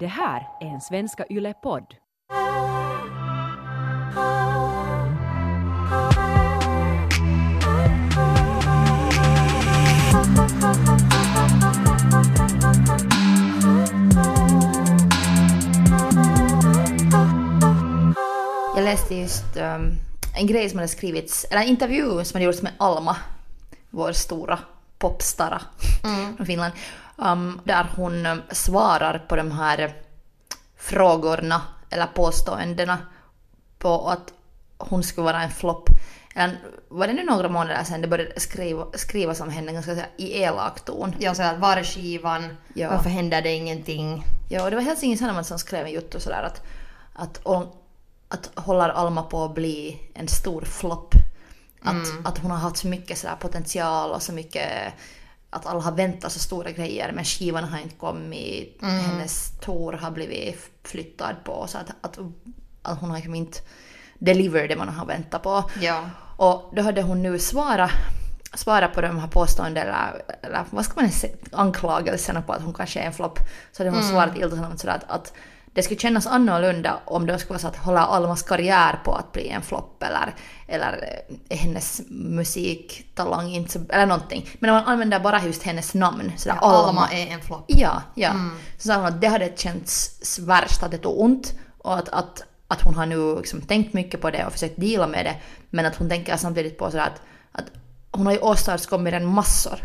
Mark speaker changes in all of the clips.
Speaker 1: Det här är en Svenska Yle-podd.
Speaker 2: Jag läste just um, en grej som hade skrivits, eller en intervju som hade gjorts med Alma, vår stora popstara från Finland. Um, där hon um, svarar på de här frågorna eller påståendena på att hon skulle vara en flopp. Var det nu några månader sedan det började skriva, skrivas om henne ganska så i elak ton?
Speaker 3: Jag sa att var är skivan?
Speaker 2: Ja.
Speaker 3: Varför händer det ingenting?
Speaker 2: Ja, och det var Helsingin Sanomat som skrev en jotto sådär att, att, om- att håller Alma på att bli en stor flopp. Att, att hon har haft så mycket sådär potential och så mycket att alla har väntat så stora grejer men skivan har inte kommit. Hennes tour har blivit flyttad på så att, att, att hon har liksom inte delivered det man har väntat på.
Speaker 3: Ja.
Speaker 2: Och då hade hon nu svarat svara på de här påståendena, eller, vad ska man säga, anklagelserna på att hon kanske är en flopp. Så hade hon svarat Ilta-Sanomat sådär att, att det skulle kännas annorlunda om det skulle vara så att hålla Almas karriär på att bli en flopp eller, eller eh, hennes musiktalang inte så, eller någonting. Men man använder bara just hennes namn. Sådär,
Speaker 3: Alma är en flopp.
Speaker 2: Ja, ja. Så sa hon att det hade känts värst, att det tog ont och att, att, att hon har nu liksom tänkt mycket på det och försökt deala med det. Men att hon tänker samtidigt på sådär att, att hon har ju åstadkommit redan massor.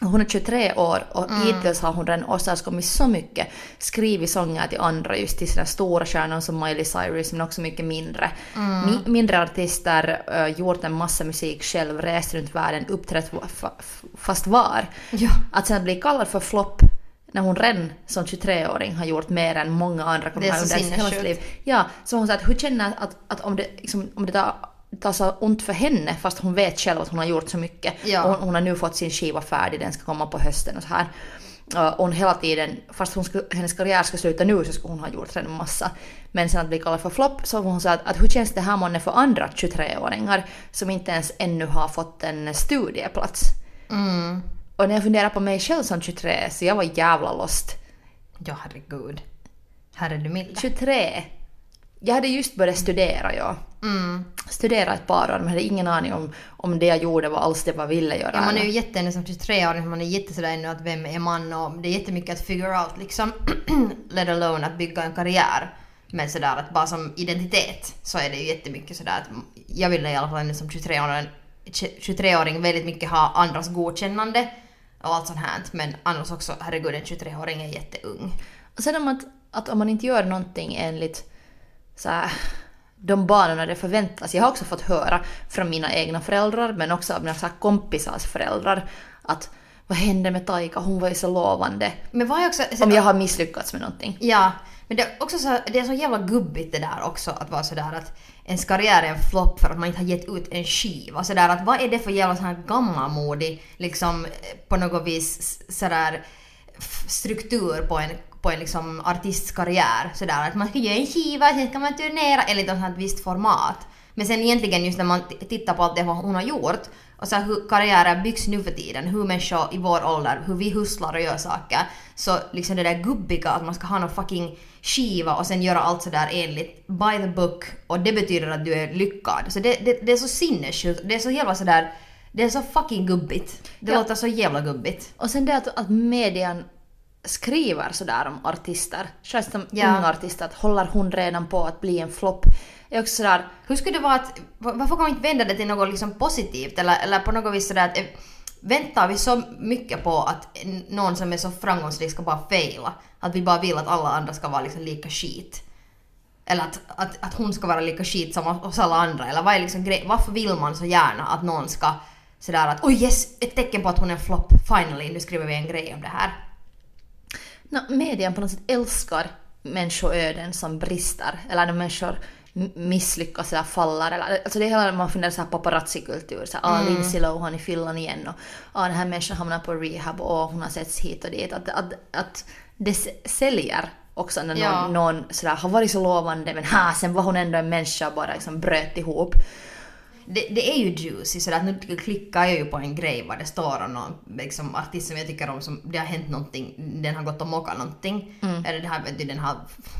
Speaker 2: Hon är 23 år och hittills har hon redan åstadkommit så mycket. Skrivit sånger till andra, just till sina stora stjärnor som Miley Cyrus men också mycket mindre. Mi- mindre artister, uh, gjort en massa musik själv, rest runt världen, uppträtt fast var.
Speaker 3: Ja.
Speaker 2: Att sen bli kallad för flopp när hon redan som 23-åring har gjort mer än många andra
Speaker 3: så
Speaker 2: under hela sitt liv. Ja, så hon sa att hur känner att, att om det, liksom, om det tar, tar så ont för henne fast hon vet själv att hon har gjort så mycket.
Speaker 3: Ja.
Speaker 2: Hon, hon har nu fått sin skiva färdig, den ska komma på hösten och så här. Och hon hela tiden, fast hon skulle, hennes karriär ska sluta nu så skulle hon ha gjort redan massa. Men sen att bli kallad för flopp så hon sa att, att hur känns det här månne för andra 23-åringar som inte ens ännu har fått en studieplats?
Speaker 3: Mm.
Speaker 2: Och när jag funderar på mig själv som 23 så jag var jävla lost.
Speaker 3: Ja, herregud. Herre du milde.
Speaker 2: 23. Jag hade just börjat studera ja.
Speaker 3: Mm.
Speaker 2: Studera ett par år men hade ingen aning om, om det jag gjorde var alls det jag ville göra.
Speaker 3: Ja, man är ju jätteännu som 23-åring, man är jätte sådär ännu att vem är man och det är jättemycket att figure out liksom. Let alone att bygga en karriär. Men sådär att bara som identitet så är det ju jättemycket sådär att jag ville i alla fall ännu som 23-åring 23-åring väldigt mycket ha andras godkännande och allt sånt här. Men annars också, herregud en 23-åring är jätteung.
Speaker 2: Och sen om att, att om man inte gör någonting enligt så här, de banorna det förväntas. Jag har också fått höra från mina egna föräldrar men också av mina så här, kompisars föräldrar att vad hände med Taika? Hon var ju så lovande.
Speaker 3: Men vad är också...
Speaker 2: Om jag har misslyckats med någonting.
Speaker 3: Ja, men det är också så, det är så jävla gubbigt det där också att vara sådär att ens karriär är en flopp för att man inte har gett ut en skiva. Sådär att vad är det för jävla sån här gammalmodig liksom eh, på något vis sådär struktur på en på en liksom artists karriär sådär att man ska göra en skiva, sen ska man turnera enligt ett sånt visst format. Men sen egentligen just när man tittar på allt det hon har gjort och så hur karriärer byggs nu för tiden, hur människor i vår ålder, hur vi hustlar och gör saker. Så liksom det där gubbiga att man ska ha någon fucking skiva och sen göra allt sådär enligt by the book och det betyder att du är lyckad. Så det, det, det är så sinnessjukt, det är så jävla sådär, det är så fucking gubbigt. Det
Speaker 2: Ja.
Speaker 3: låter så jävla gubbigt.
Speaker 2: Och sen det att, att median skriver sådär om artister, särskilt som
Speaker 3: Ja.
Speaker 2: unga artister, att håller hon redan på att bli en flopp? är också sådär,
Speaker 3: Hur skulle det vara att, va- varför kan man inte vända det till något liksom positivt eller, eller på något vis sådär att eh, väntar vi så mycket på att någon som är så framgångsrik ska bara faila? Att vi bara vill att alla andra ska vara liksom lika skit? Eller att, att, att hon ska vara lika skit som oss alla andra? Eller vad är liksom grej, varför vill man så gärna att någon ska sådär att oj yes, ett tecken på att hon är en flopp, finally, nu skriver vi en grej om det här.
Speaker 2: No, median på något sätt älskar människoöden som brister, eller när människor misslyckas eller faller. Eller, alltså det är hela, man funderar såhär paparazzi-kultur, såhär ah, Lindsay Lohan i Finland igen och ah, den här människan hamnar på rehab och hon har setts hit och dit. Att, att, att det säljer också när någon,
Speaker 3: Ja.
Speaker 2: någon sådär, har varit så lovande men ha, sen var hon ändå en människa och bara liksom bröt ihop.
Speaker 3: Det, det är ju juicy sådär att nu klickar jag ju på en grej vad det står om någon liksom, artist som jag tycker om som det har hänt någonting, den har gått och mockat någonting. Eller det har, vet du, den har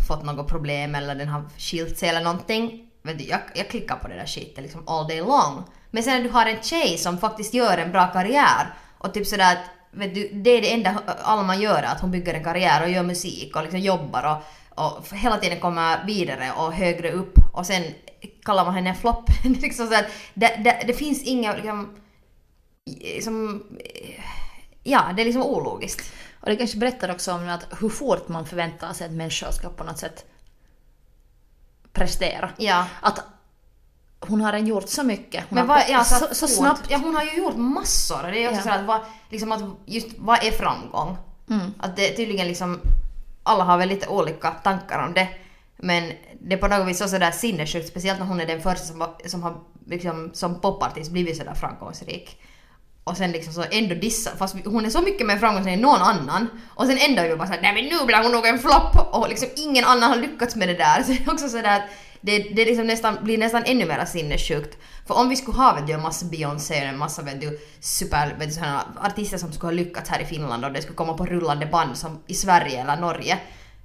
Speaker 3: fått något problem eller den har skilt sig eller någonting. Vet du, jag, jag klickar på det där skiten liksom all day long. Men sen när du har en tjej som faktiskt gör en bra karriär och typ sådär att vet du, det är det enda Alma gör att hon bygger en karriär och gör musik och liksom jobbar och, och hela tiden kommer vidare och högre upp och sen kallar man henne en flopp. Det liksom så att det, det, det finns inga liksom, liksom, ja det är liksom ologiskt.
Speaker 2: Och det kanske berättar också om att hur fort man förväntar sig att människor ska på något sätt prestera.
Speaker 3: Ja.
Speaker 2: Att hon har redan gjort så mycket. Hon
Speaker 3: Men vad, ja, så,
Speaker 2: så, så snabbt.
Speaker 3: Ja, hon har ju gjort massor. Det är också
Speaker 2: Ja.
Speaker 3: så att, vad, liksom att just vad är framgång?
Speaker 2: Mm.
Speaker 3: Att det tydligen liksom, alla har väl lite olika tankar om det. Men det är på något vis så sådär sinnessjukt, speciellt när hon är den första som, har- som har liksom, som popartist blivit sådär framgångsrik. Och sen liksom så ändå dissa, fast hon är så mycket mer framgångsrik än någon annan. Och sen ändå är vi bara såhär, nej men nu blir hon nog en flopp! Och liksom ingen annan har lyckats med det där. Så det är också sådär att det, det liksom nästan, blir nästan ännu mer sinnessjukt. För om vi skulle ha vet du, en massa Beyoncé och en massa vet du, super, vet du, såna artister som skulle ha lyckats här i Finland och det skulle komma på rullande band som i Sverige eller Norge.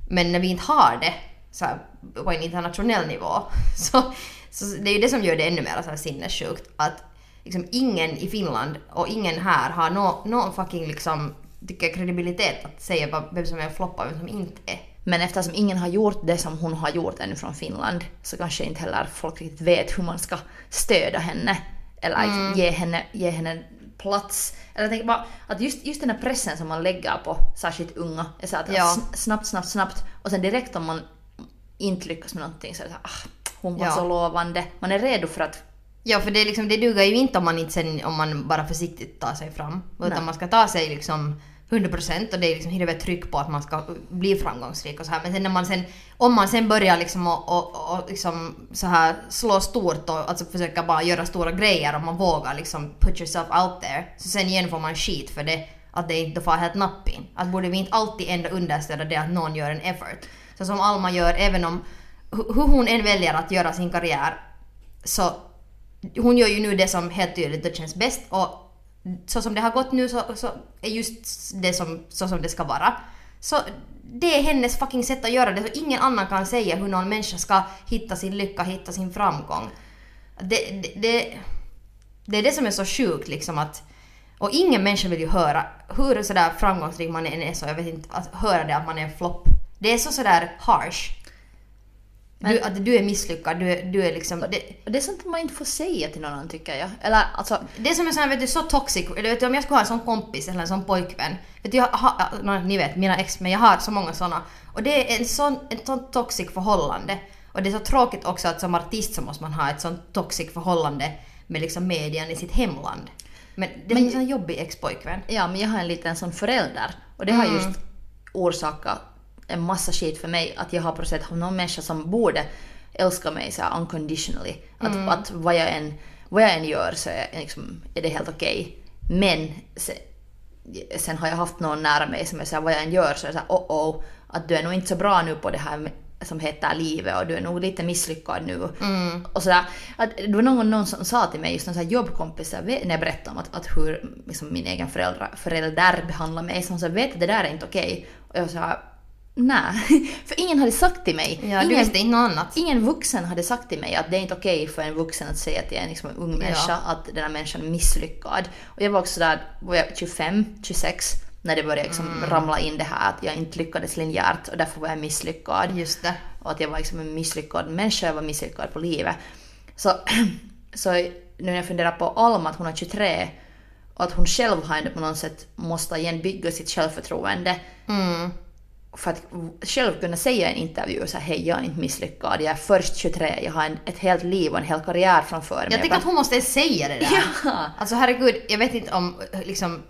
Speaker 3: Men när vi inte har det så här, på en internationell nivå så, så det är ju det som gör det ännu mer så här sinnessjukt att liksom ingen i Finland och ingen här har nå- någon fucking liksom tycker kredibilitet att säga vad- vem som är en flopp och vem som inte är.
Speaker 2: Men eftersom ingen har gjort det som hon har gjort ännu från Finland så kanske inte heller folk riktigt vet hur man ska stödja henne. Eller liksom ge, henne, ge henne plats. Eller jag tänker bara att just, just den här pressen som man lägger på särskilt unga är så att
Speaker 3: Ja.
Speaker 2: sn- snabbt, snabbt, snabbt och sen direkt om man inte lyckas med någonting så är det så här, ah, hon var
Speaker 3: Ja.
Speaker 2: så lovande. Man är redo för att
Speaker 3: Ja, för det, liksom, det duger ju inte om man inte sen, om man bara försiktigt tar sig fram. Utan
Speaker 2: Nej.
Speaker 3: man ska ta sig liksom 100% och det är liksom hela tryck på att man ska bli framgångsrik och så här. Men sen när man sen, om man sen börjar liksom och, och, och liksom så här slå stort och alltså försöka bara göra stora grejer och man vågar liksom put yourself out there. Så sen igen får man skit för det, att det inte får helt napp in. Att borde vi inte alltid ändå understödja det att någon gör en effort. Så som Alma gör, även om hur hon än väljer att göra sin karriär så hon gör ju nu det som helt tydligt det känns bäst och så som det har gått nu så, så är just det som, så som det ska vara. Så det är hennes fucking sätt att göra det, så ingen annan kan säga hur någon människa ska hitta sin lycka, hitta sin framgång. Det, det, det, det är det som är så sjukt liksom att och ingen människa vill ju höra hur sådär framgångsrik man än är så, jag vet inte, att höra det att man är en flopp. Det är så sådär harsh. Du,
Speaker 2: Men-
Speaker 3: att du är misslyckad, du är, du är liksom... Det,
Speaker 2: det är sånt man inte får säga till någon annan tycker jag. Eller alltså
Speaker 3: Det är som en sån här, vet du, så toxic, eller vet du, om jag skulle ha en sån kompis eller en sån pojkvän. Vet du, jag har, ni vet, mina ex, men jag har så många såna. Och det är en sån, ett sånt toxic förhållande. Och det är så tråkigt också att som artist så måste man ha ett sånt toxic förhållande med liksom median i sitt hemland. Men det är
Speaker 2: Men-
Speaker 3: en sån jobbig ex-pojkvän.
Speaker 2: Ja, men jag har en liten sån förälder och det har
Speaker 3: Mm.
Speaker 2: just orsakat en massa skit för mig att jag har på något sätt någon människa som borde älska mig så här unconditionally. Att,
Speaker 3: Mm.
Speaker 2: att vad, jag än, vad jag än gör så är, liksom, är det helt okej. Men sen, sen har jag haft någon nära mig som är så här, vad jag än gör så är det så här, oh oh, att du är nog inte så bra nu på det här som heter livet och du är nog lite misslyckad nu.
Speaker 3: Mm.
Speaker 2: Och sådär, att det var någon, någon som sa till mig, just här jobbkompis, när jag berättade om att, att hur liksom, min egen föräldrar, förälder behandlar mig, hon sa vet att det där är inte okej. Och jag sa nej, för ingen hade sagt till mig.
Speaker 3: Ja,
Speaker 2: ingen,
Speaker 3: inte något annat.
Speaker 2: ingen vuxen hade sagt till mig att det är inte okej för en vuxen att säga till en, liksom, en ung människa
Speaker 3: Ja.
Speaker 2: att den här människan är misslyckad. Och jag var också där, var jag 25, 26, när det började liksom
Speaker 3: Mm.
Speaker 2: ramla in det här att jag inte lyckades linjärt och därför var jag misslyckad
Speaker 3: Just det.
Speaker 2: och att jag var liksom en misslyckad människa, jag var misslyckad på livet. Så, så nu när jag funderar på Alma, att hon är 23 och att hon själv har ändå på något sätt måste igen bygga sitt självförtroende
Speaker 3: Mm.
Speaker 2: För att själv kunna säga i en intervju så här, hej jag är inte misslyckad, jag är först 23, jag har en, ett helt liv och en hel karriär framför mig.
Speaker 3: Jag tycker att hon måste säga det där.
Speaker 2: Ja.
Speaker 3: Alltså herregud, jag vet inte om liksom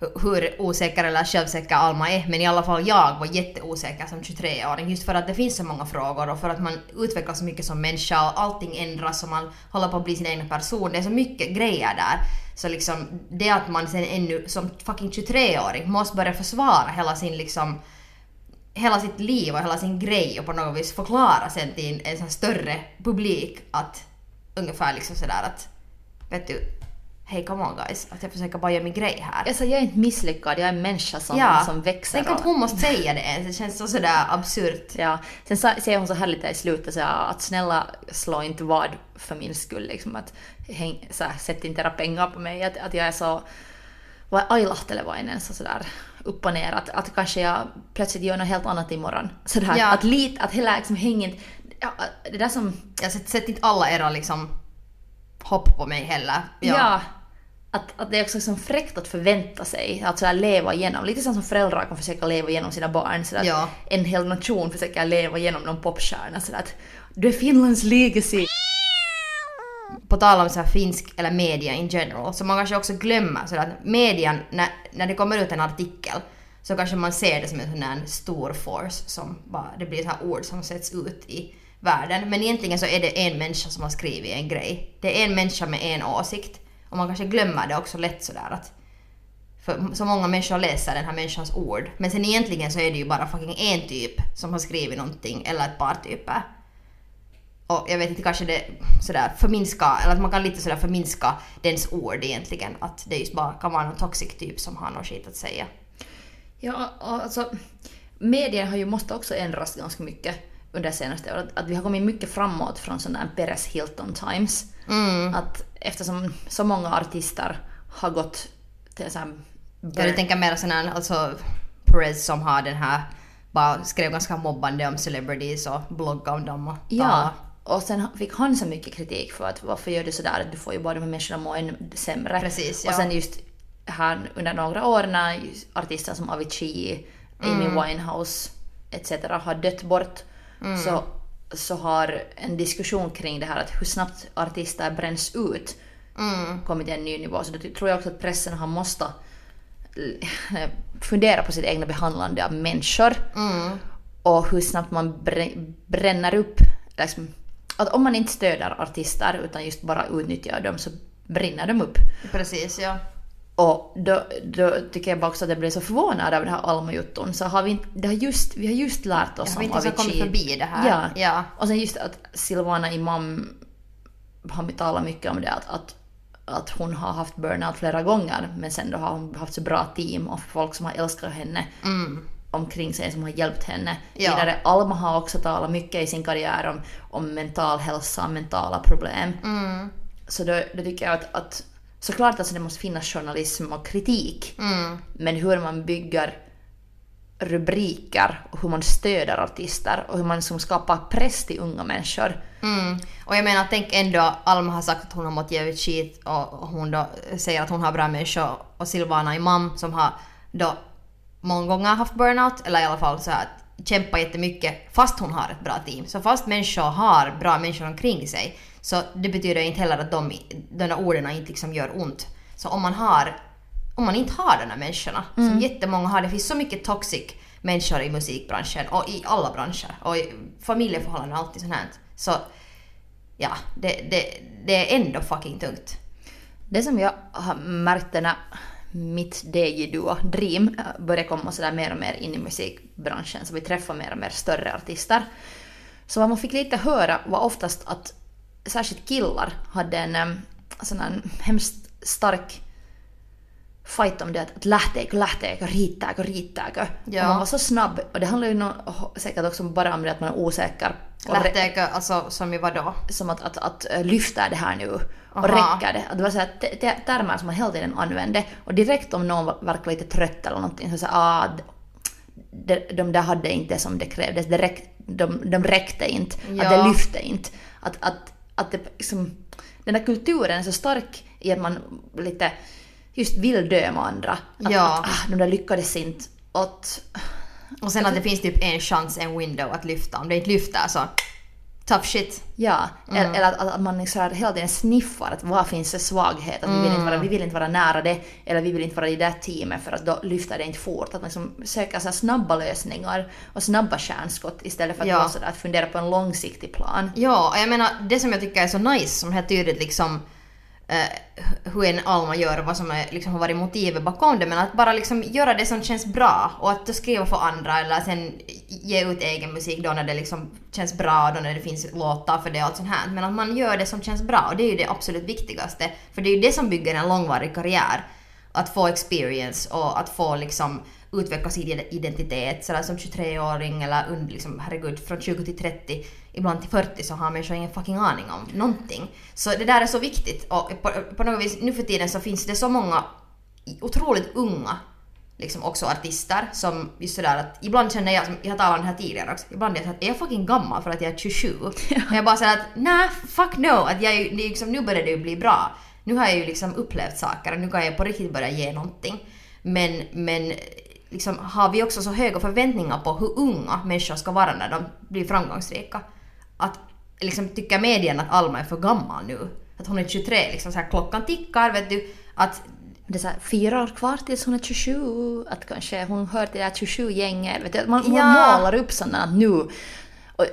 Speaker 3: hu- hur osäker eller självsäker Alma är, men i alla fall jag var jätteosäker som 23-åring just för att det finns så många frågor och för att man utvecklas så mycket som människa och allting ändras och man håller på att bli sin egen person. Det är så mycket grejer där. Så liksom det att man sen ännu som fucking 23-åring måste börja försvara hela sin liksom hela sitt liv och hela sin grej och på något vis förklara sen till en, en sån större publik att ungefär liksom sådär att vet du, hej come on guys, att jag försöker bara göra min grej här.
Speaker 2: Alltså jag är inte misslyckad, jag är en människa som, som växer.
Speaker 3: Tänk att hon måste säga det ens, det känns så sådär absurt.
Speaker 2: Ja, sen sa- säger hon så här lite i slutet så att snälla slå inte vad för min skull. Liksom, att häng, så här, sätt inte era pengar på mig. Att, att jag är så vad ailahtelevainen så sådär upp och ner. Att, att kanske jag plötsligt gör något helt annat imorgon. Sådär,
Speaker 3: Ja.
Speaker 2: Att lite, att hela liksom hänger inte... Ja, det där som...
Speaker 3: Jag sätter sätt inte alla era liksom hopp på mig heller.
Speaker 2: Ja. att, att det är också som fräckt att förvänta sig att sådär leva igenom. Lite som föräldrar kan försöka leva igenom sina barn. Sådär
Speaker 3: Ja.
Speaker 2: en hel nation försöker leva igenom någon popstjärna. Sådär att du är Finlands legacy
Speaker 3: på tal om så här finsk eller media in general, så man kanske också glömmer så att median, när, när det kommer ut en artikel, så kanske man ser det som en sån här stor force som bara, det blir så här ord som sätts ut i världen. Men egentligen så är det en människa som har skrivit en grej. Det är en människa med en åsikt. Och man kanske glömmer det också lätt sådär att för så många människor läser den här människans ord. Men sen egentligen så är det ju bara fucking en typ som har skrivit någonting, eller ett par typer. Och jag vet inte, kanske det sådär förminska, eller att man kan lite sådär förminska dens ord egentligen. Att det just bara kan vara någon toxic typ som har något skit att säga.
Speaker 2: Ja, alltså medierna har ju måste också ändras ganska mycket under senaste året. Att vi har kommit mycket framåt från sån där Peres Hilton Times. Att eftersom så många artister har gått till så här
Speaker 3: Ja, du tänker mer sån här, alltså Perez som har den här, bara skrev ganska mobbande om celebrities och bloggade om dem och
Speaker 2: Ja, och sen fick han så mycket kritik för att varför gör du sådär, du får ju bara de här människorna må ännu sämre.
Speaker 3: Precis,
Speaker 2: Och
Speaker 3: ja.
Speaker 2: sen just här under några år när artister som Avicii, Amy
Speaker 3: Mm.
Speaker 2: Winehouse etc. har dött bort
Speaker 3: Mm.
Speaker 2: så, så har en diskussion kring det här att hur snabbt artister bränns ut
Speaker 3: Mm.
Speaker 2: kommit till en ny nivå. Så då tror jag också att pressen har måste fundera på sitt egna behandlande av människor
Speaker 3: Mm.
Speaker 2: och hur snabbt man brä- bränner upp. Liksom, att om man inte stöder artister utan just bara utnyttjar dem så brinner de upp.
Speaker 3: Precis, ja.
Speaker 2: Och då, då tycker jag bara också att jag blev så förvånad av den här Alma-jutton. Så har vi, det har just, vi har just lärt oss
Speaker 3: Jag har
Speaker 2: om
Speaker 3: inte kommit förbi det här.
Speaker 2: Ja.
Speaker 3: Ja.
Speaker 2: Och sen just att Silvana Imam har talat mycket om det att, att, att hon har haft burnout flera gånger men sen då har hon haft så bra team och folk som har älskat henne omkring sig som har hjälpt henne.
Speaker 3: Ja.
Speaker 2: Vidare, Alma har också talat mycket i sin karriär om, om mental hälsa, mentala problem.
Speaker 3: Mm.
Speaker 2: Så då, då tycker jag att, att såklart alltså det måste finnas journalism och kritik.
Speaker 3: Mm.
Speaker 2: Men hur man bygger rubriker och hur man stöder artister och hur man som skapar press till unga människor.
Speaker 3: Mm. Och jag menar, tänk ändå, Alma har sagt att hon har mått jävligt skit och och hon då säger att hon har bra människor och Silvana Imam som har då många gånger haft burnout, eller i alla fall så här kämpat jättemycket fast hon har ett bra team. Så fast människor har bra människor omkring sig så det betyder inte heller att de, de där orden inte liksom gör ont. Så om man har, om man inte har de här människorna, som jättemånga har, det finns så mycket toxic människor i musikbranschen och i alla branscher och i familjeförhållanden och allt sånt här. Så ja, det, det, det är ändå fucking tungt.
Speaker 2: Det som jag har märkt när mitt DJ-duo Dream eh, började komma sådär mer och mer in i musikbranschen så vi träffade mer och mer större artister. Så vad man fick lite höra var oftast att särskilt killar hade en eh, sån här hemskt stark fight om det att, att lähteekö, lähteekö, riittääkö, riittääkö.
Speaker 3: Ja.
Speaker 2: Och man var så snabb och det handlar ju nog säkert också bara om det att man är osäker.
Speaker 3: Lähteekö, alltså som i vadå?
Speaker 2: som att, att, att äh, lyfta det här nu och
Speaker 3: Aha.
Speaker 2: räcka det. Att det var så här, te- te- termer som man hela tiden använde och direkt om någon verkar lite trött eller någonting så sa ah, de, de där hade inte som det krävdes, det räck, de, de räckte inte, att
Speaker 3: Ja.
Speaker 2: det lyfte inte. Att, att, att det liksom, den där kulturen är så stark i att man lite just vill dö med andra. Att,
Speaker 3: Ja.
Speaker 2: att ah, de där lyckades inte. Och att,
Speaker 3: Och sen att det finns typ en chans, en window att lyfta. Om det inte lyfter så tough shit.
Speaker 2: Ja, eller, eller att, att man så här hela tiden sniffar att var finns det svaghet, att vi, vill inte vara, vi vill inte vara nära det, eller vi vill inte vara i det där teamet för att då lyfter det inte fort. Att man liksom söker så här snabba lösningar och snabba stjärnskott istället för att,
Speaker 3: Ja.
Speaker 2: att fundera på en långsiktig plan.
Speaker 3: Ja, och jag menar det som jag tycker är så nice, som helt tydligt liksom eh, hur en Alma gör och vad som är, liksom, har varit motivet bakom det men att bara liksom göra det som känns bra och att skriva för andra eller sen ge ut egen musik då när det liksom känns bra då när det finns låtar för det och allt sånt här. Men att man gör det som känns bra och det är ju det absolut viktigaste för det är ju det som bygger en långvarig karriär. Att få experience och att få liksom utveckla sin identitet sådär som 23-åring eller und, liksom, herregud från 20 till 30 ibland till 40 så har människor ingen fucking aning om någonting. Så det där är så viktigt och på, på något vis nu för tiden så finns det så många otroligt unga liksom också artister som just sådär att ibland känner jag, som jag har talat om det här tidigare också, ibland är jag att är jag fucking gammal för att jag är 27? Ja. Och jag bara såhär att nej, fuck no, att jag liksom, nu börjar det ju bli bra. Nu har jag ju liksom upplevt saker och nu kan jag på riktigt börja ge någonting. Men, men liksom, har vi också så höga förväntningar på hur unga människor ska vara när de blir framgångsrika. Att liksom tycker medierna att Alma är för gammal nu. Att hon är 23, liksom så här, klockan tickar, vet du. Att
Speaker 2: det är så här, fyra år kvar tills hon är 27, att kanske hon hör till det här 27-gänget. Man, man
Speaker 3: Ja.
Speaker 2: målar upp sådana att nu... Och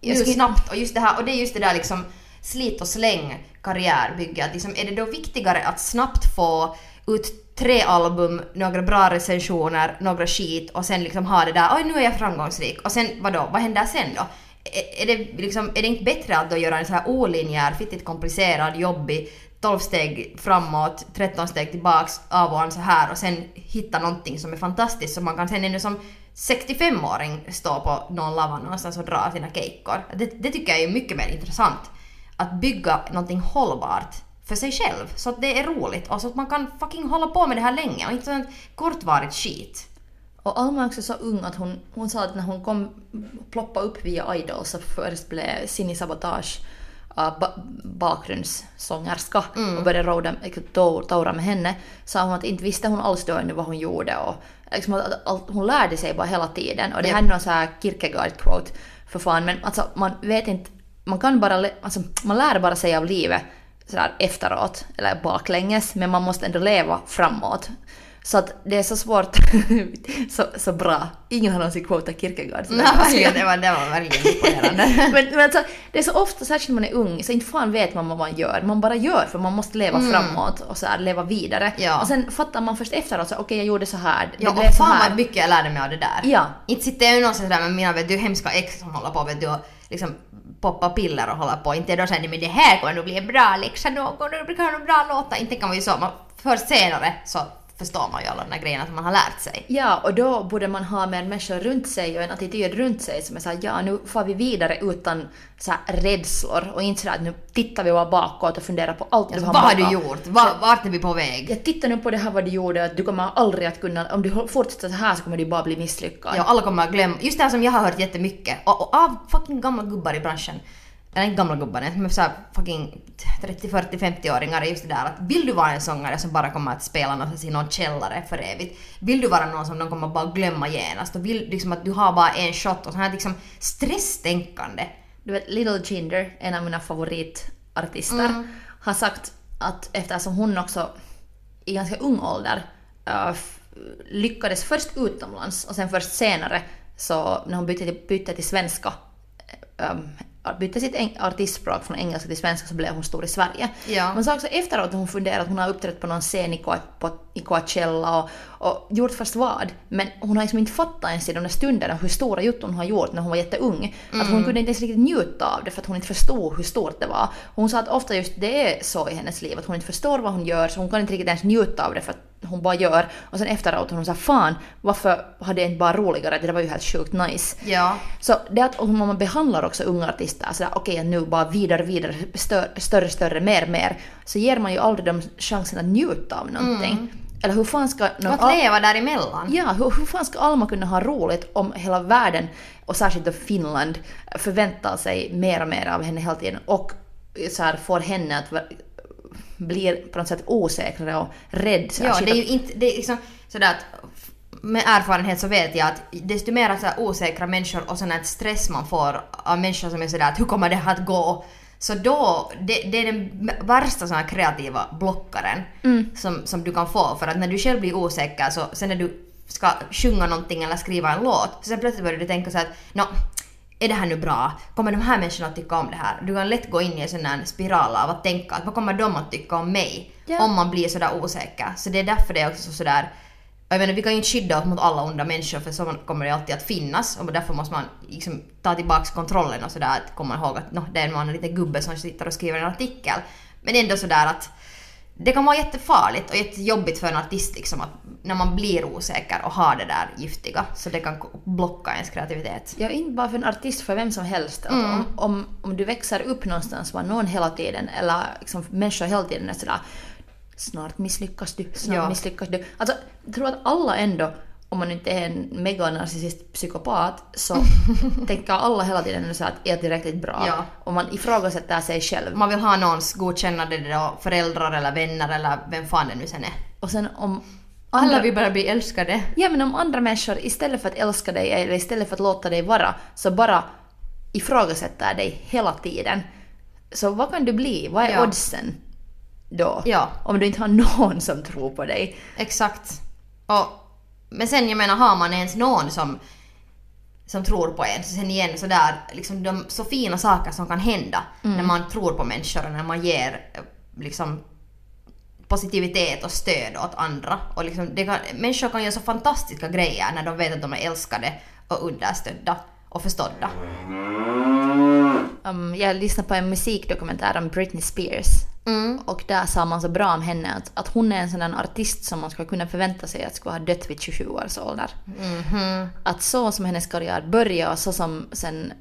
Speaker 3: nu
Speaker 2: skulle-
Speaker 3: snabbt och just det här och det är just det där liksom slit och släng karriärbygge. Att liksom, är det då viktigare att snabbt få ut tre album, några bra recensioner, några skit och sen liksom ha det där oj nu är jag framgångsrik och sen vadå, vad händer sen då? Är, är, det liksom, är det inte bättre att då göra en så här olinjär, fittigt komplicerad, jobbig 12 steg framåt, 13 steg tillbaks, av och an så här och sen hitta någonting som är fantastiskt som man kan sen ännu som 65-åring stå på någon lava någonstans och dra sina keikkor. Det, det tycker jag är mycket mer intressant. Att bygga någonting hållbart för sig själv. Så att det är roligt. Och så att man kan fucking hålla på med det här länge. Och inte sånt kortvarigt skit.
Speaker 2: Och Alma är också så ung att hon, hon sa att när hon kom ploppa upp via Idol så först blev Sini Sabotage uh, ba bakgrundssångerska och började råda, to- toura med henne. Sa hon att inte visste hon alls då ännu vad hon gjorde och liksom att, att, hon lärde sig bara hela tiden. Och det här är någon så här Kierkegaard-quote för fan. Men alltså man vet inte, man kan bara, alltså man lär bara sig av livet sådär efteråt eller baklänges men man måste ändå leva framåt. Så att det är så svårt, så, så bra. Ingen har någonsin quotat Kierkegaard. så
Speaker 3: Nej,
Speaker 2: ganska-
Speaker 3: det var, det var verkligen imponerande.
Speaker 2: men, men alltså, det är så ofta, särskilt när man är ung, så inte fan vet man vad man gör. Man bara gör för man måste leva framåt och så här, leva vidare.
Speaker 3: Mm. Ja.
Speaker 2: Och sen fattar man först efteråt okej jag gjorde så här.
Speaker 3: Ja,
Speaker 2: blev
Speaker 3: och
Speaker 2: så
Speaker 3: fan
Speaker 2: här.
Speaker 3: vad mycket jag lärde mig av det där.
Speaker 2: Ja.
Speaker 3: Inte sitter jag ju någonstans där med mina vet du, hemska ex som håller på vet du, och liksom poppa piller och hålla på. Inte då såhär men det här kommer nog bli en bra läxa någon, det kan nog bra låta. Inte kan man ju så. Man, först senare så förstår man ju alla de där grejerna som man har lärt sig.
Speaker 2: Ja, och då borde man ha med människor runt sig och en attityd runt sig som är såhär, ja nu får vi vidare utan så här rädslor och inte sådär att nu tittar vi bara bakåt och funderar på allt du
Speaker 3: Alltså,
Speaker 2: har
Speaker 3: vad har du gjort? Va, vart är vi på väg?
Speaker 2: Jag tittar nu på det här vad du gjorde, att du kommer aldrig att kunna, om du fortsätter så här så kommer du bara bli misslyckad.
Speaker 3: Ja, alla kommer att glömma. Just det här som jag har hört jättemycket. Och, och av fucking gamla gubbar i branschen. Eller inte gamla gubbar, men såhär fucking 30, 40, 50-åringar är just det där att vill du vara en sångare som bara kommer att spela någonstans i någon källare för evigt? Vill du vara någon som de kommer bara glömma genast? Och vill liksom att du har bara en shot och sånt här liksom stresstänkande.
Speaker 2: Du vet, Little Jinder, en av mina favoritartister,
Speaker 3: Mm.
Speaker 2: har sagt att eftersom hon också i ganska ung ålder f- lyckades först utomlands och sen först senare så när hon bytte till, bytte till svenska ähm, bytte sitt artistspråk från engelska till svenska så blev hon stor i Sverige.
Speaker 3: Ja.
Speaker 2: Man sa också efteråt att hon funderade att hon har uppträtt på någon scen i, Coa- på, i Coachella och, och gjort fast vad. Men hon har liksom inte fattat ens i de där stunderna hur stora jotton hon har gjort när hon var jätteung. Att hon kunde inte ens riktigt njuta av det för att hon inte förstod hur stort det var. Hon sa att ofta just det är så i hennes liv att hon inte förstår vad hon gör så hon kan inte riktigt ens njuta av det för att hon bara gör. Och sen efteråt hon sa fan varför hade jag inte bara roligare? Det där var ju helt sjukt nice.
Speaker 3: Ja.
Speaker 2: Så det att om man behandlar också unga artister sådär okej nu bara vidare, vidare, större, större, större, mer, mer. Så ger man ju aldrig dem chansen att njuta av någonting. Eller hur fan ska...
Speaker 3: Och att leva däremellan.
Speaker 2: Ja, hur, hur fan ska Alma kunna ha roligt om hela världen, och särskilt då Finland, förväntar sig mer och mer av henne hela tiden och så här, får henne att bli på något sätt osäkrare och rädd. Så
Speaker 3: Ja, det är ju inte, det är liksom sådär att med erfarenhet så vet jag att desto mer så osäkra människor och sån här stress man får av människor som är sådär att hur kommer det här att gå? Så då, det, det är den värsta sån kreativa blockaren som, som du kan få för att när du själv blir osäker så sen när du ska sjunga någonting eller skriva en låt så sen plötsligt börjar du tänka så att nå, är det här nu bra? Kommer de här människorna att tycka om det här? Du kan lätt gå in i en sån här spiral av att tänka att vad kommer de att tycka om mig?
Speaker 2: Ja.
Speaker 3: Om man blir sådär osäker. Så det är därför det är också sådär jag menar, vi kan ju inte skydda oss mot alla onda människor för så kommer det alltid att finnas och därför måste man liksom ta tillbaks kontrollen och sådär att komma ihåg att no, det är en liten gubbe som sitter och skriver en artikel. Men ändå sådär att det kan vara jättefarligt och jättejobbigt för en artist liksom att när man blir osäker och har det där giftiga så det kan blocka ens kreativitet.
Speaker 2: Ja, inte bara för en artist, för vem som helst. Att om, om, om du växer upp någonstans var någon hela tiden, eller liksom människor hela tiden är sådär snart misslyckas du, snart
Speaker 3: Ja.
Speaker 2: misslyckas du. Alltså, jag tror att alla ändå, om man inte är en meganarcissist psykopat, så tänker alla hela tiden så att är tillräckligt bra?
Speaker 3: Ja.
Speaker 2: Och man ifrågasätter sig själv.
Speaker 3: Man vill ha någons godkännande då, föräldrar eller vänner eller vem fan det nu sen är.
Speaker 2: Och sen om
Speaker 3: Alla
Speaker 2: andra,
Speaker 3: vill bara bli älskade.
Speaker 2: ja, men om andra människor istället för att älska dig eller istället för att låta dig vara, så bara ifrågasätter dig hela tiden. Så vad kan du bli? Vad är
Speaker 3: Ja.
Speaker 2: oddsen då?
Speaker 3: Ja.
Speaker 2: Om du inte har någon som tror på dig.
Speaker 3: Exakt. Och, men sen jag menar har man ens någon som, som tror på en, så sen igen sådär, liksom de så fina saker som kan hända när man tror på människor och när man ger eh, liksom positivitet och stöd åt andra. Och liksom, kan, människor kan göra så fantastiska grejer när de vet att de är älskade och understödda och förstådda.
Speaker 2: Um, jag lyssnade på en musikdokumentär om Britney Spears.
Speaker 3: Mm.
Speaker 2: Och där sa man så bra om henne att, att hon är en sån där artist som man ska kunna förvänta sig att skulle ha dött vid 27 års ålder.
Speaker 3: Mhm.
Speaker 2: Att så som hennes karriär började och så som sen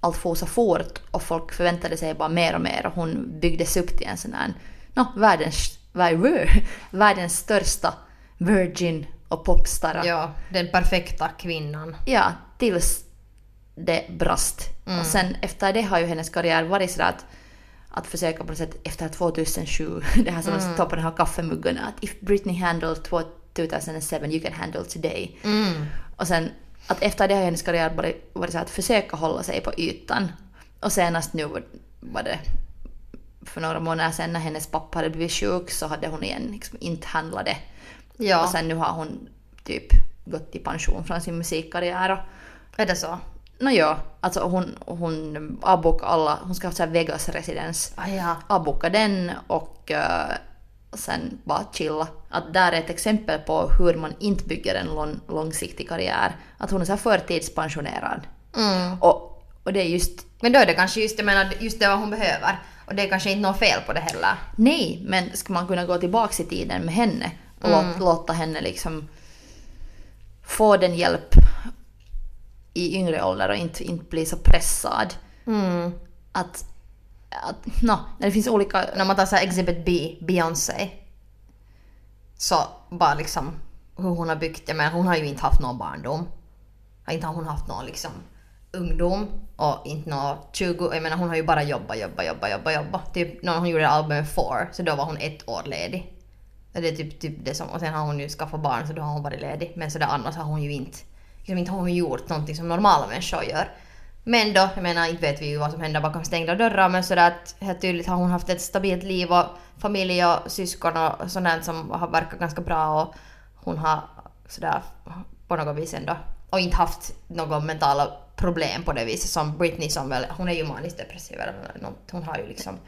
Speaker 2: allt for så fort och folk förväntade sig bara mer och mer och hon byggdes upp till en sån här, no, världens, vär- världens största virgin och popstar.
Speaker 3: Ja, den perfekta kvinnan.
Speaker 2: Ja, tills det brast.
Speaker 3: Mm.
Speaker 2: Och sen efter det har ju hennes karriär varit sådär att, att försöka på något sätt efter 2007, det här som
Speaker 3: Mm.
Speaker 2: på den här kaffemuggarna, att if Britney handled 2007 you can handle today.
Speaker 3: Mm.
Speaker 2: Och sen att efter det har hennes karriär varit, varit så att försöka hålla sig på ytan. Och senast nu var- var det för några månader sedan när hennes pappa hade blivit sjuk så hade hon igen liksom inte handlat det.
Speaker 3: Ja,
Speaker 2: Och sen nu har hon typ gått i pension från sin musikkarriär och
Speaker 3: är det så?
Speaker 2: Nå ja, alltså hon, hon avbokade alla, hon ska ha här Vegas-residens.
Speaker 3: Ah,
Speaker 2: den och eh, sen bara chilla. Att där är ett exempel på hur man inte bygger en lång, långsiktig karriär. Att hon är så förtidspensionerad.
Speaker 3: Mm.
Speaker 2: Och, och det är just,
Speaker 3: Men då är det kanske just, jag menar, just det vad hon behöver. Och det är kanske inte något fel på det heller.
Speaker 2: nej, men ska man kunna gå tillbaks i tiden med henne och låta, låta henne liksom få den hjälp i yngre ålder och inte, inte bli så pressad.
Speaker 3: Mm.
Speaker 2: Att, att no, när det finns olika
Speaker 3: När man tar så här Exhibit B, Beyoncé. Så bara liksom hur hon har byggt det. Men hon har ju inte haft någon barndom. Inte har hon haft någon liksom ungdom och inte någon 20. Jag menar hon har ju bara jobbat, jobbat, jobbat, jobbat, jobbat. Typ när hon gjorde albumet Four så då var hon ett år ledig. Det är typ, typ det som, och sen har hon ju skaffat barn så då har hon varit ledig. Men sådär annars har hon ju inte, liksom inte har hon gjort någonting som normala människor gör. Men då, jag menar inte vet vi ju vad som händer bakom stängda dörrar men sådär att helt tydligt har hon haft ett stabilt liv och familj och syskon och sådant som har verkat ganska bra och hon har sådär på något vis ändå och inte haft några mentala problem på det viset som Britney som väl, hon är ju maniskt depressiv eller något, hon har ju liksom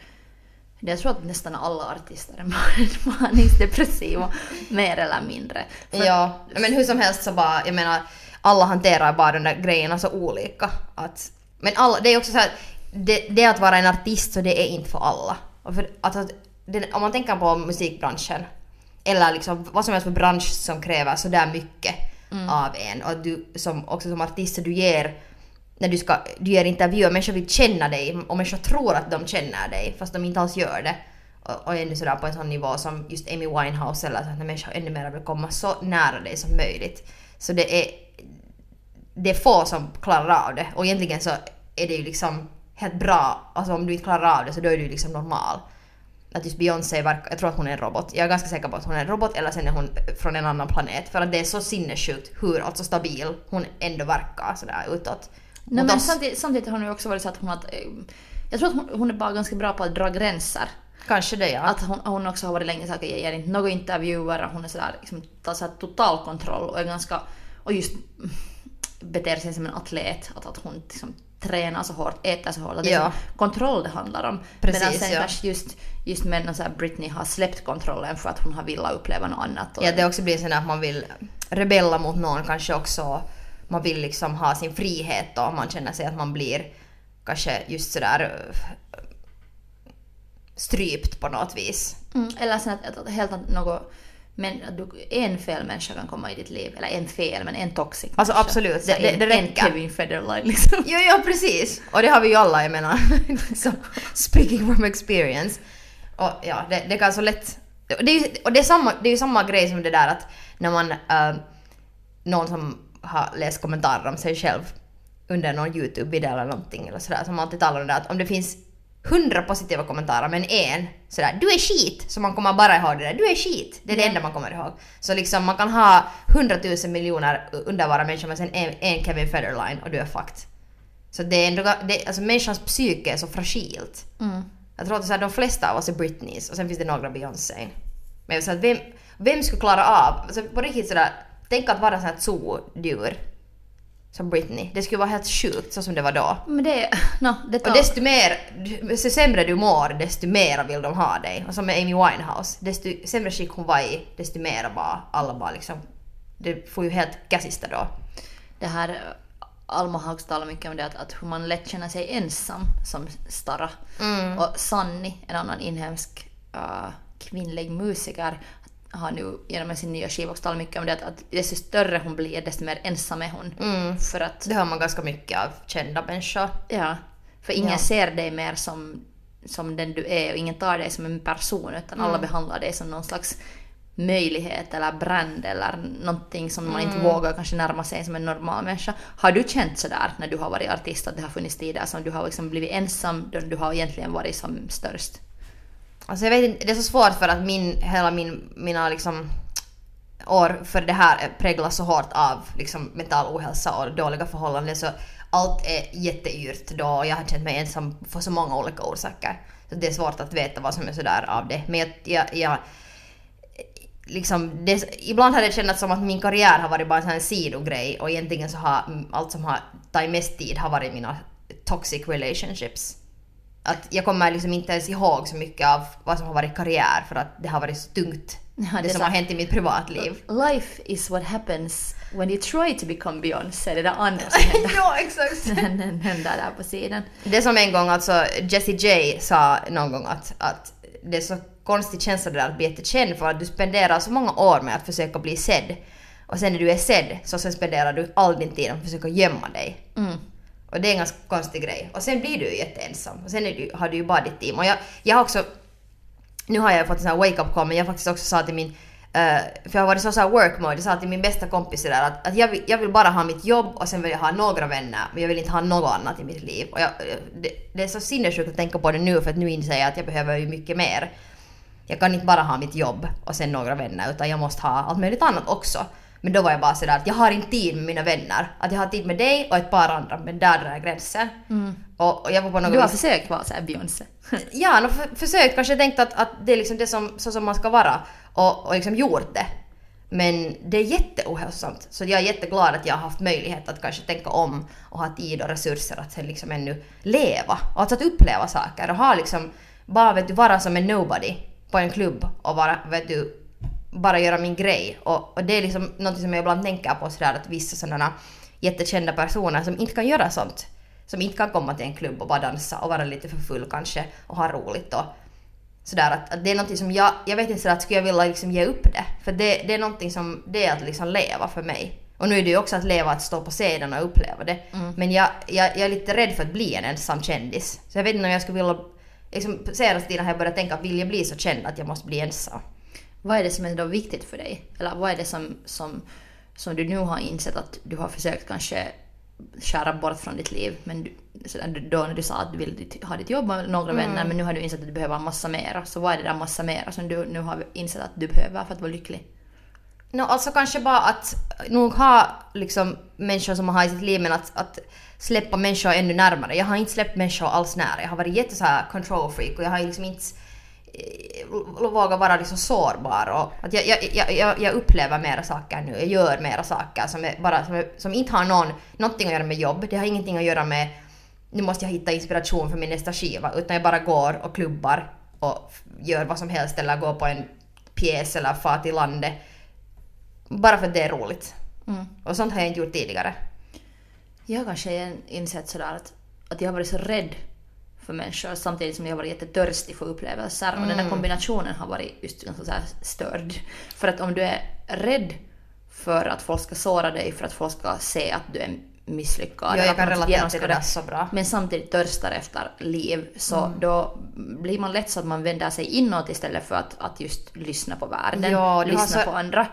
Speaker 2: Jag tror att nästan alla artister är man- maniskt depressiva, mer eller mindre. För-
Speaker 3: Ja, men hur som helst så bara, jag menar, alla hanterar bara de där grejerna så olika. Att, men alla, det är också så här, det, det att vara en artist så det är inte för alla. För, att, att, det, om man tänker på musikbranschen, eller liksom vad som helst för bransch som kräver sådär mycket av en och du som, också som artist så du ger när du, ska, du ger intervjuer, människor vill känna dig och människor tror att de känner dig fast de inte alls gör det. Och, och ännu sådär på en sån nivå som just Amy Winehouse eller så att när människor ännu mer vill komma så nära dig som möjligt. Så det är, det är få som klarar av det och egentligen så är det ju liksom helt bra, alltså om du inte klarar av det så då är du ju liksom normal. Att just Beyoncé verkar, jag tror att hon är en robot. Jag är ganska säker på att hon är en robot eller sen är hon från en annan planet. För att det är så sinnessjukt hur alltså stabil hon ändå verkar sådär utåt.
Speaker 2: Nej, men samtidigt, samtidigt har hon ju också varit så att hon har... eh, Jag tror att hon, hon är bara ganska bra på att dra gränser.
Speaker 3: Kanske det ja.
Speaker 2: Att hon, hon också har varit länge så att jag ger inte några intervjuer och hon är sådär liksom, tar så total kontroll och är ganska... Och just beter sig som en atlet, att, att hon liksom tränar så hårt, äter så hårt. Att det är
Speaker 3: Ja.
Speaker 2: kontroll det handlar om.
Speaker 3: Precis,
Speaker 2: Medan sen
Speaker 3: ja.
Speaker 2: kanske just, just med så Britney har släppt kontrollen för att hon har velat uppleva något annat. Och,
Speaker 3: Ja, det också blir sån att man vill rebella mot någon kanske också. Man vill liksom ha sin frihet och man känner sig att man blir kanske just sådär eh, strypt på något vis.
Speaker 2: Mm, eller sen att, att, att helt något, men att du, en fel människa kan komma i ditt liv. Eller en fel, men en toxic
Speaker 3: Alltså
Speaker 2: människa.
Speaker 3: absolut,
Speaker 2: Så
Speaker 3: det- det-
Speaker 2: en,
Speaker 3: det
Speaker 2: En
Speaker 3: räcker.
Speaker 2: Kevin Federline liksom.
Speaker 3: Jo, ja precis. Och det har vi ju alla, jag menar. liksom, speaking from experience. Och ja, det, det kan så lätt... Det är, och det är, samma, det är ju samma grej som det där att när man... eh, någon som har läst kommentarer om sig själv under någon YouTube-video eller någonting eller sådär, som alltid talar om det att om det finns hundra positiva kommentarer men en sådär du är skit, så man kommer bara ihåg det där, du är skit, det är det enda man kommer ihåg. Så liksom man kan ha hundratusen miljoner underbara människor men sen en, en Kevin Federline och du är fucked. Så det är ändå, det, alltså människans psyke är så fragilt.
Speaker 2: Mm.
Speaker 3: Jag tror att så här, de flesta av oss är Britneys och sen finns det några Beyoncé. Men jag säga att vem, vem skulle klara av, alltså på riktigt sådär, tänk att vara sån här zoodjur. Som Britney. Det skulle vara helt sjukt så som det var då.
Speaker 2: Men det, no, det tar...
Speaker 3: Och desto mer, desto sämre du mår, desto mer vill de ha dig. Och som med Amy Winehouse, desto sämre skick hon var i, desto mer bara, alla bara liksom, det får ju helt käsista då.
Speaker 2: det här Alma Hags talar mycket om det att, att hur man lätt känner sig ensam som Stara.
Speaker 3: Mm.
Speaker 2: Och Sanni, en annan inhemsk uh, kvinnlig musiker, har nu genom sin nya skiva också talat mycket om det att, att desto större hon blir desto mer ensam är hon.
Speaker 3: Mm.
Speaker 2: För att,
Speaker 3: Det hör man ganska mycket av kända människor.
Speaker 2: ja, för ingen
Speaker 3: Ja.
Speaker 2: ser dig mer som, som den du är och ingen tar dig som en person utan
Speaker 3: Mm.
Speaker 2: alla behandlar dig som någon slags möjlighet eller brand eller någonting som man
Speaker 3: Mm.
Speaker 2: inte vågar kanske närma sig som en normal människa. Har du känt sådär när du har varit artist att det har funnits tider som du har liksom blivit ensam då du har egentligen varit som störst?
Speaker 3: Alltså jag vet inte, det är så svårt för att min, hela min, mina liksom år för det här präglas så hårt av liksom mental ohälsa och dåliga förhållanden så allt är jätteyrt då och jag har känt mig ensam för så många olika orsaker. Så det är svårt att veta vad som är sådär av det. Men jag, jag, jag liksom, det, ibland har det känts som att min karriär har varit bara en sån här sidogrej och egentligen så har allt som har tagit mest tid har varit mina toxic relationships. Att jag kommer liksom inte ens ihåg så mycket av vad som har varit karriär för att det har varit så tungt.
Speaker 2: Ja,
Speaker 3: det, som har hänt i mitt privatliv.
Speaker 2: Life is what happens when you try to become Beyoncé, det där andra som händer,
Speaker 3: ja, exakt.
Speaker 2: händer där på sidan.
Speaker 3: Det som en gång alltså Jessie J sa någon gång att, att det är så konstig känsla det där att bli jättekänd för att du spenderar så många år med att försöka bli sedd. Och sen när du är sedd så sen spenderar du all din tid att försöka gömma dig.
Speaker 2: Mm.
Speaker 3: Och det är en ganska konstig grej. Och sen blir du ju jätteensam. Och sen är du, har du ju bara ditt team. Och jag, jag har också... Nu har jag fått en sån här wake-up call men jag faktiskt också sa till min... Eh, för jag har varit så, så här work mode. Jag sa till min bästa kompis där att, att jag, vill, jag vill bara ha mitt jobb och sen vill jag ha några vänner. Men jag vill inte ha något annat i mitt liv. Och jag, det, det är så sinnessjukt att tänka på det nu för att nu inser jag att jag behöver ju mycket mer. Jag kan inte bara ha mitt jobb och sen några vänner utan jag måste ha allt möjligt annat också. Men då var jag bara sådär att jag har inte tid med mina vänner. Att jag har tid med dig och ett par andra men där drar jag gränsen. Och, och jag var på något
Speaker 2: Mm. Du har
Speaker 3: vis-
Speaker 2: försökt vara såhär Beyoncé.
Speaker 3: Ja, no, för, försökt kanske tänkt att, att det är liksom det som, så som man ska vara och, och liksom gjort det. Men det är jätteohälsosamt. Så jag är jätteglad att jag har haft möjlighet att kanske tänka om och ha tid och resurser att sen liksom ännu leva. Och alltså att uppleva saker och ha liksom bara vet du, vara som en nobody på en klubb och bara vet du bara göra min grej. Och, och det är liksom något som jag ibland tänker på sådär att vissa sådana jättekända personer som inte kan göra sånt. Som inte kan komma till en klubb och bara dansa och vara lite för full kanske och ha roligt och sådär att, att det är någonting som jag, jag vet inte sådär att skulle jag vilja liksom ge upp det. För det, det är någonting som, det är att liksom leva för mig. Och nu är det ju också att leva att stå på scenen och uppleva det. Men jag, jag, jag är lite rädd för att bli en ensam kändis. Så jag vet inte om jag skulle vilja, liksom senaste tiden har jag börjat tänka att vill jag bli så känd att jag måste bli ensam.
Speaker 2: Vad är det som är då viktigt för dig? Eller vad är det som, som, som du nu har insett att du har försökt kanske skära bort från ditt liv? Men du, då när du sa att du vill ha ditt jobb och några vänner men nu har du insett att du behöver en massa mera. Så vad är det där massa mera som du nu har insett att du behöver för att vara lycklig?
Speaker 3: No, alltså kanske bara att nog ha liksom människor som man har i sitt liv men att, att släppa människor ännu närmare. Jag har inte släppt människor alls nära. Jag har varit jätte så här control freak och jag har liksom inte våga vara liksom sårbar och att jag, jag, jag, jag, upplever mera saker nu, jag gör mera saker som, bara, som, som inte har någon, någonting att göra med jobb, det har ingenting att göra med nu måste jag hitta inspiration för min nästa skiva utan jag bara går och klubbar och gör vad som helst eller går på en pjäs eller far till landet. Bara för att det är roligt. Och sånt har jag inte gjort tidigare.
Speaker 2: Jag har kanske insett sådär att, att jag har varit så rädd för människor samtidigt som jag har varit jättetörstig för upplevelser. Och den
Speaker 3: Mm.
Speaker 2: där kombinationen har varit just ganska så här störd. För att om du är rädd för att folk ska såra dig, för att folk ska se att du är misslyckad.
Speaker 3: Ja, jag kan relatera till det där så bra.
Speaker 2: Men samtidigt törstar efter liv, så då blir man lätt så att man vänder sig inåt istället för att, att just lyssna på världen,
Speaker 3: Ja,
Speaker 2: lyssna
Speaker 3: så- Mm.
Speaker 2: på andra.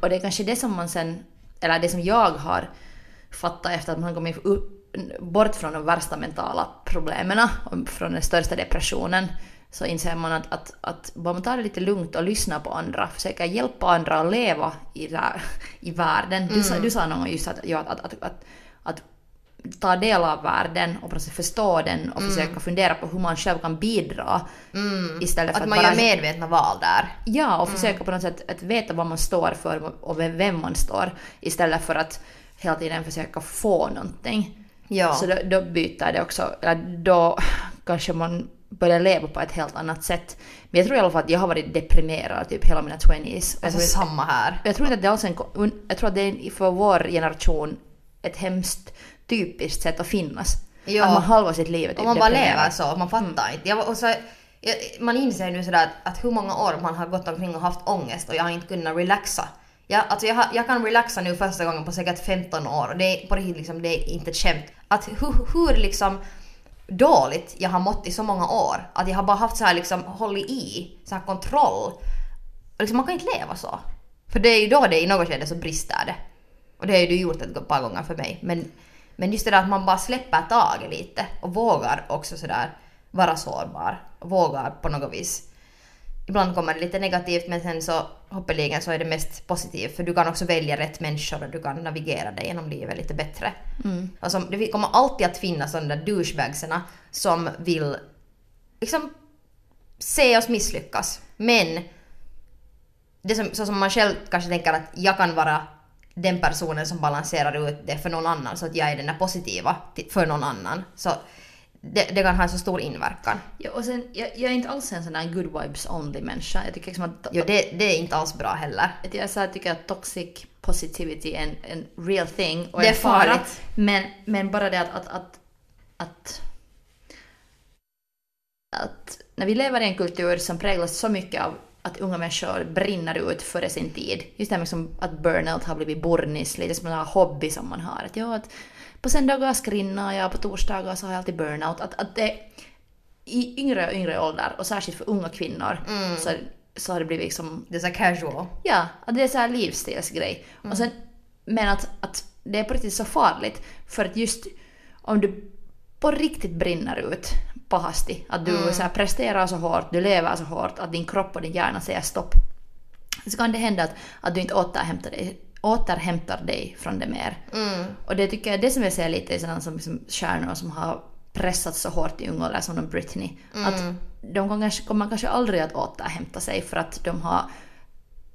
Speaker 2: Och det är kanske det som man sen, eller det som jag har fattat efter att man kommit upp, bort från de värsta mentala problemen och från den största depressionen så inser man att, att, att bara man tar det lite lugnt och lyssnar på andra, försöker hjälpa andra att leva i, det här, i världen. Du, sa, du sa någon gång just att, ja, att, att, att, att ta del av världen och förstå den och försöka fundera på hur man själv kan bidra. Istället för
Speaker 3: Att
Speaker 2: att,
Speaker 3: man
Speaker 2: bara...
Speaker 3: gör medvetna val där.
Speaker 2: Ja, och försöka på något sätt att veta vad man står för och vem man står istället för att hela tiden försöka få någonting.
Speaker 3: Ja.
Speaker 2: Så då, då byter det också, eller då kanske man börjar leva på ett helt annat sätt. Men jag tror i alla fall att jag har varit deprimerad typ hela mina 20s. Och jag
Speaker 3: Alltså
Speaker 2: tror-
Speaker 3: samma här.
Speaker 2: jag tror inte att det är alls en, jag tror att det är för vår generation ett hemskt typiskt sätt att finnas.
Speaker 3: Ja.
Speaker 2: Att man halva sitt liv är typ
Speaker 3: Om man bara lever så, man fattar inte. Jag, och så, jag, man inser nu sådär att, att hur många år man har gått omkring och haft ångest och jag har inte kunnat relaxa. Jag, alltså jag, jag kan relaxa nu första gången på säkert 15 år och det är på riktigt liksom, det är inte ett skämt. Att hur, hur liksom dåligt jag har mått i så många år. Att jag har bara haft så här liksom hållit i, så här kontroll. Och liksom, man kan inte leva så. För det är ju då det i något skede så brister det. Och det har ju du gjort ett par gånger för mig. Men, men just det där att man bara släpper taget lite och vågar också sådär vara sårbar. Och vågar på något vis. Ibland kommer det lite negativt men sen så hoppeligen så är det mest positivt för du kan också välja rätt människor och du kan navigera dig genom livet lite bättre. Alltså, det kommer alltid att finnas sådana där douchebagsarna som vill liksom se oss misslyckas. Men det som, så som man själv kanske tänker att jag kan vara den personen som balanserar ut det för någon annan så att jag är den där positiva för någon annan. Så det, det kan ha så stor inverkan.
Speaker 2: Ja, och sen, jag, jag är inte alls en sån där good vibes only människa. Jag tycker liksom att,
Speaker 3: Jo, det, det är inte alls bra heller.
Speaker 2: att jag så här tycker att toxic positivity är en, en real thing och
Speaker 3: Det är
Speaker 2: en fara.
Speaker 3: farligt.
Speaker 2: Men, men bara det att, att, att, att, att när vi lever i en kultur som präglas så mycket av att unga människor brinner ut före sin tid. Just det här med som att burnout har blivit burnis, lite som en hobby som man har. Att, ja, att på söndagar skrinnar jag, på torsdagar så har jag alltid burnout. Att, att det, I yngre och yngre åldrar, och särskilt för unga kvinnor, så, så har det blivit liksom
Speaker 3: Det är så casual.
Speaker 2: Ja, att det är så här livsstilsgrej. Och sen, men att, att det är på riktigt så farligt. För att just om du på riktigt brinner ut pahasti, att du så här presterar så hårt, du lever så hårt, att din kropp och din hjärna säger stopp. Så kan det hända att, att du inte återhämtar dig, återhämtar dig från det mer. Och det tycker jag, det som jag ser lite i sådana som liksom stjärnor som har pressats så hårt i ung ålder som de Britney. Att de kanske, kommer kanske aldrig att återhämta sig för att de har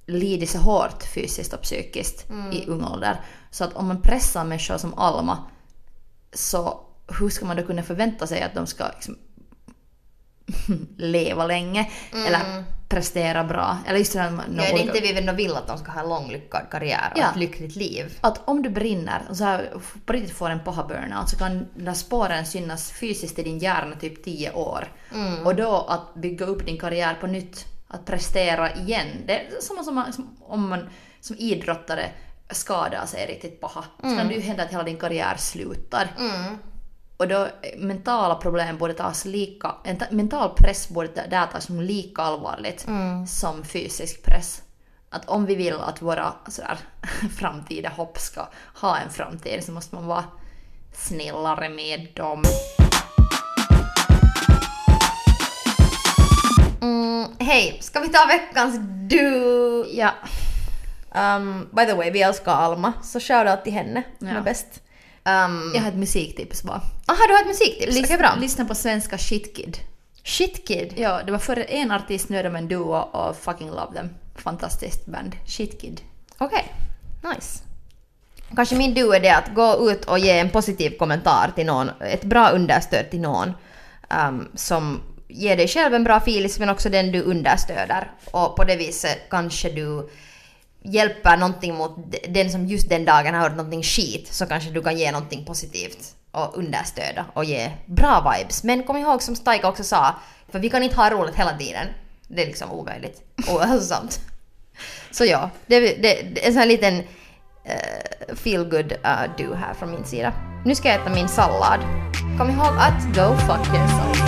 Speaker 2: lidit så hårt fysiskt och psykiskt i ung ålder. Så att om man pressar människor som Alma så hur ska man då kunna förvänta sig att de ska liksom, leva länge eller prestera bra? Eller just det här,
Speaker 3: Ja, det är
Speaker 2: olika-
Speaker 3: inte vi väl vill att de ska ha en lång lyckad karriär och
Speaker 2: Ja.
Speaker 3: ett lyckligt liv.
Speaker 2: att om du brinner och så här, på riktigt får en paha burnout så kan de där spåren synas fysiskt i din hjärna typ 10 år. Och då att bygga upp din karriär på nytt, att prestera igen. Det är samma som, som om man som idrottare skadar sig riktigt paha. Så kan det ju hända att hela din karriär slutar. Och då eh, mentala problem borde tas lika, en ta- mental press borde där tas som lika allvarligt som fysisk press. Att om vi vill att våra sådär, framtida hopp ska ha en framtid så måste man vara snällare med dem.
Speaker 3: Mm, Hej, ska vi ta veckans du?
Speaker 2: Ja,
Speaker 3: Um, by the way, vi älskar Alma, så shoutout till henne. Hon
Speaker 2: Ja.
Speaker 3: är bäst. Um,
Speaker 2: jag har ett musiktips bara.
Speaker 3: Aha, du har ett musiktips? Okej, bra.
Speaker 2: Lyssna på svenska Shitkid.
Speaker 3: Shit Kid.
Speaker 2: Ja, det var för en artist, nu är de en duo och fucking love them. Fantastiskt band. Shit Kid.
Speaker 3: Okej, nice. Kanske min du är det att gå ut och ge en positiv kommentar till någon, ett bra understöd till någon um, som ger dig själv en bra filis men också den du understöder. Och på det viset kanske du hjälper någonting mot den som just den dagen har hört någonting skit så kanske du kan ge någonting positivt och understöda och ge bra vibes. Men kom ihåg som Staika också sa, för vi kan inte ha roligt hela tiden. Det är liksom omöjligt och. Alltså så ja, det, det, det är en sån här liten uh, feel good uh, do här från min sida. Nu ska jag äta min sallad. Kom ihåg att go fuck yourself.